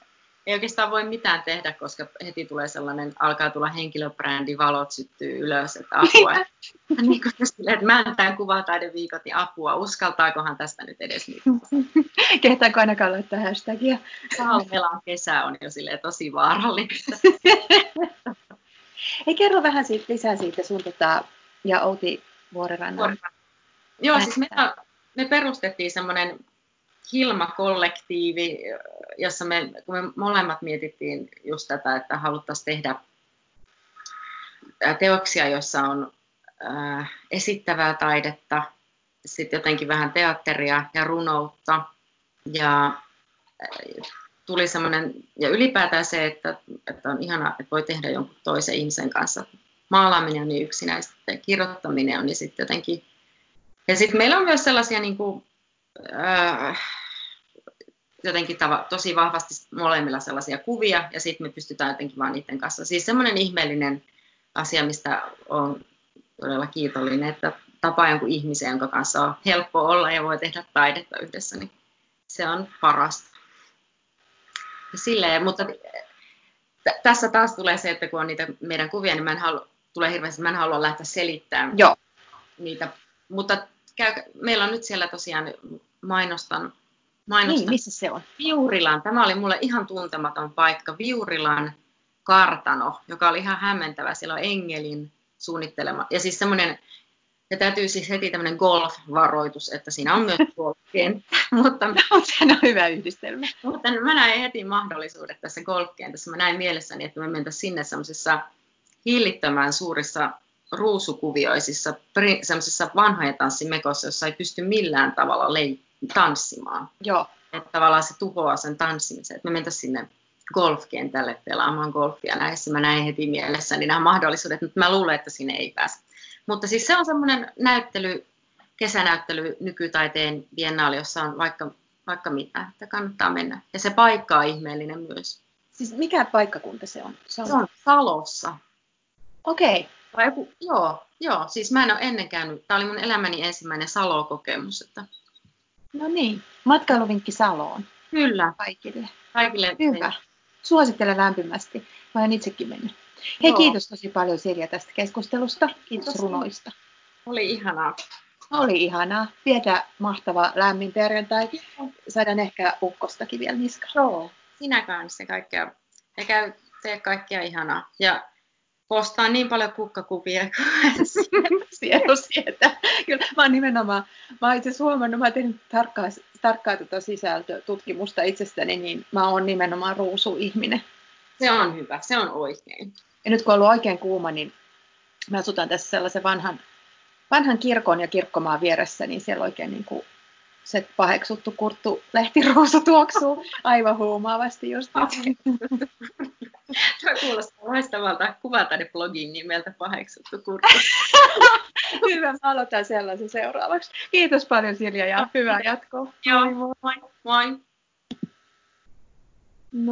ei oikeastaan voi mitään tehdä, koska heti tulee sellainen, alkaa tulla henkilöbrändi, valot syttyy ylös, että apua. niin kuin sille, että mä en tämän kuvataideviikot, niin apua, uskaltaakohan tästä nyt edes mitään. Kehtaanko ainakaan laittaa hashtagia? Salmelan kesä on jo silleen tosi vaarallista. Ei kerro vähän siitä, lisää siitä sun tota, ja Outi Vuorirannan. Joo, siis me, me perustettiin semmoinen Hilma-kollektiivi, jossa me, kun me molemmat mietittiin just tätä, että haluttaisiin tehdä teoksia, joissa on äh, esittävää taidetta, sitten jotenkin vähän teatteria ja runoutta. Ja tuli semmoinen, ja ylipäätään se, että, että on ihana, että voi tehdä jonkun toisen ihmisen kanssa. Maalaaminen on niin yksinäistä, ja kirjoittaminen on niin sitten jotenkin... Ja sitten meillä on myös sellaisia niin kuin, äh, jotenkin tava, tosi vahvasti molemmilla sellaisia kuvia, ja sitten me pystytään jotenkin vaan niiden kanssa. Siis semmoinen ihmeellinen asia, mistä on todella kiitollinen, että tapaa jonkun ihmisen, jonka kanssa on helppo olla ja voi tehdä taidetta yhdessä, niin se on parasta. Silleen, mutta t- tässä taas tulee se, että kun on niitä meidän kuvia, niin mä en halua, tulee hirveästi, mä en halua lähteä selittämään Joo. niitä. Mutta käy, meillä on nyt siellä tosiaan mainostan, mainostan. Niin, missä se on? Viurilan, tämä oli mulle ihan tuntematon paikka, Viurilan kartano, joka oli ihan hämmentävä. Siellä on Engelin suunnittelema. Ja siis semmoinen, ja täytyy siis heti tämmöinen golf-varoitus, että siinä on myös golfkenttä. mutta, no, se on hyvä yhdistelmä. Mutta mä näin heti mahdollisuudet tässä golfkentässä. Mä näin mielessäni, että me mentäisiin sinne semmoisessa hillittömän suurissa ruusukuvioisissa, semmoisissa vanhojen tanssimekossa, jossa ei pysty millään tavalla lei- tanssimaan. Joo. Että tavallaan se tuhoaa sen tanssimisen. Että me mentäisiin sinne golfkentälle pelaamaan golfia näissä. Mä näin heti mielessäni nämä mahdollisuudet, mutta mä luulen, että sinne ei pääse. Mutta siis se on semmoinen näyttely, kesänäyttely nykytaiteen biennaali, jossa on vaikka, vaikka mitä, että kannattaa mennä. Ja se paikka on ihmeellinen myös. Siis mikä paikkakunta se on? Se on, se on Salossa. Okei. Okay. Joku, joo, joo, siis mä en ole ennen käynyt. Tämä oli mun elämäni ensimmäinen Salo-kokemus. Että... No niin, matkailuvinkki Saloon. Kyllä. Kaikille. Kaikille. Hyvä. Suosittelen lämpimästi. Mä olen itsekin mennyt. Hei, Joo. kiitos tosi paljon Sirja tästä keskustelusta. Kiitos, runoista. Oli ihanaa. Oli ihanaa. Vietä mahtava lämmin perjantai. Saadaan ehkä ukkostakin vielä niskaan. Joo, sinä kanssa kaikkea. Ja käy, tee kaikkea ihanaa. Ja postaa niin paljon kukkakuvia kuin sielu sieltä. Kyllä, mä oon nimenomaan, mä oon itse asiassa huomannut, mä oon tehnyt tarkkaa, tarkkaa tuota sisältötutkimusta itsestäni, niin mä oon nimenomaan ruusuihminen. Se on hyvä, se on oikein. Ja nyt kun on ollut oikein kuuma, niin mä asutan tässä sellaisen vanhan, vanhan kirkon ja kirkkomaan vieressä, niin siellä oikein niin kuin se paheksuttu kurttu lehtiruusu tuoksuu aivan huumaavasti just nyt. Tuo kuulostaa loistavalta kuvata ne blogin nimeltä paheksuttu kurkku. Hyvä, mä aloitan sellaisen seuraavaksi. Kiitos paljon Silja ja hyvää jatkoa. Joo, moi. moi. moi.